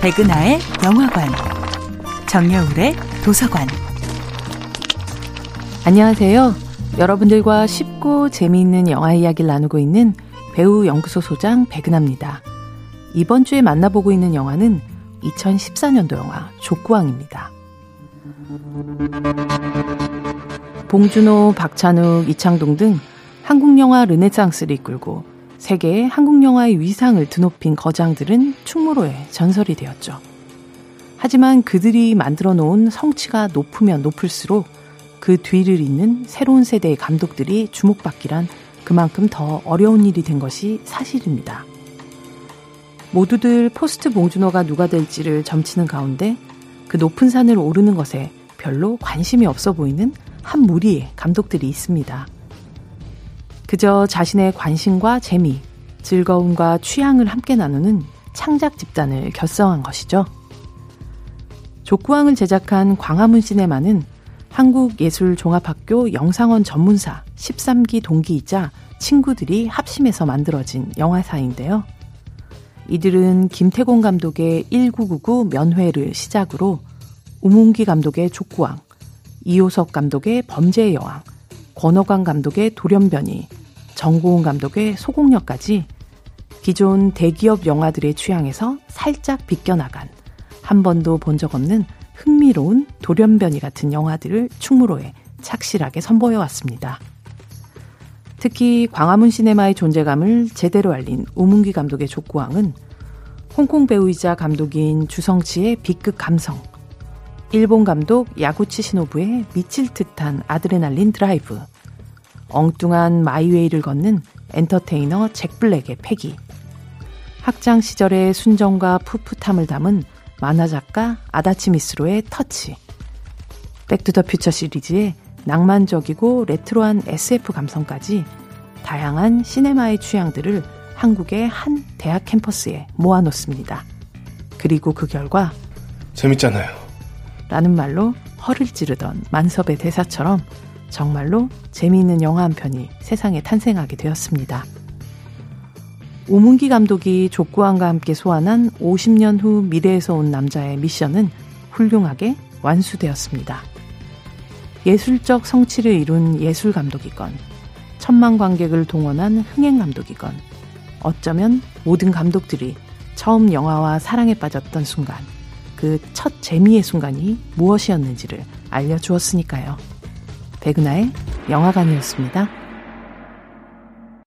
백은하의 영화관, 정여울의 도서관. 안녕하세요. 여러분들과 쉽고 재미있는 영화 이야기를 나누고 있는 배우 연구소 소장 백은하입니다. 이번 주에 만나보고 있는 영화는 2014년도 영화 족구왕입니다. 봉준호, 박찬욱, 이창동 등 한국 영화 르네상스를 이끌고 세계의 한국 영화의 위상을 드높인 거장들은 충무로에 전설이 되었죠. 하지만 그들이 만들어 놓은 성취가 높으면 높을수록 그 뒤를 잇는 새로운 세대의 감독들이 주목받기란 그만큼 더 어려운 일이 된 것이 사실입니다. 모두들 포스트 봉준호가 누가 될지를 점치는 가운데 그 높은 산을 오르는 것에 별로 관심이 없어 보이는 한 무리의 감독들이 있습니다. 그저 자신의 관심과 재미, 즐거움과 취향을 함께 나누는 창작 집단을 결성한 것이죠. 족구왕을 제작한 광화문 시네마는 한국예술종합학교 영상원 전문사 13기 동기이자 친구들이 합심해서 만들어진 영화사인데요. 이들은 김태곤 감독의 1999 면회를 시작으로 우문기 감독의 족구왕, 이호석 감독의 범죄의 여왕, 권호관 감독의 돌연변이, 전고운 감독의 소공녀까지 기존 대기업 영화들의 취향에서 살짝 비껴나간 한 번도 본 적 없는 흥미로운 돌연변이 같은 영화들을 충무로에 착실하게 선보여 왔습니다. 특히 광화문 시네마의 존재감을 제대로 알린 우문기 감독의 족구왕은 홍콩 배우이자 감독인 주성치의 B급 감성, 일본 감독 야구치 시노부의 미칠 듯한 아드레날린 드라이브, 엉뚱한 마이웨이를 걷는 엔터테이너 잭 블랙의 패기, 학창 시절의 순정과 풋풋함을 담은 만화작가 아다치 미츠루의 터치, 백투더퓨처 시리즈의 낭만적이고 레트로한 SF 감성까지 다양한 시네마의 취향들을 한국의 한 대학 캠퍼스에 모아놓습니다. 그리고 그 결과 재밌잖아요. 라는 말로 허를 찌르던 만섭의 대사처럼 정말로 재미있는 영화 한 편이 세상에 탄생하게 되었습니다. 오문기 감독이 족구왕과 함께 소환한 50년 후 미래에서 온 남자의 미션은 훌륭하게 완수되었습니다. 예술적 성취를 이룬 예술 감독이건, 천만 관객을 동원한 흥행 감독이건, 어쩌면 모든 감독들이 처음 영화와 사랑에 빠졌던 순간, 그 첫 재미의 순간이 무엇이었는지를 알려주었으니까요. 백은하의 영화관이었습니다.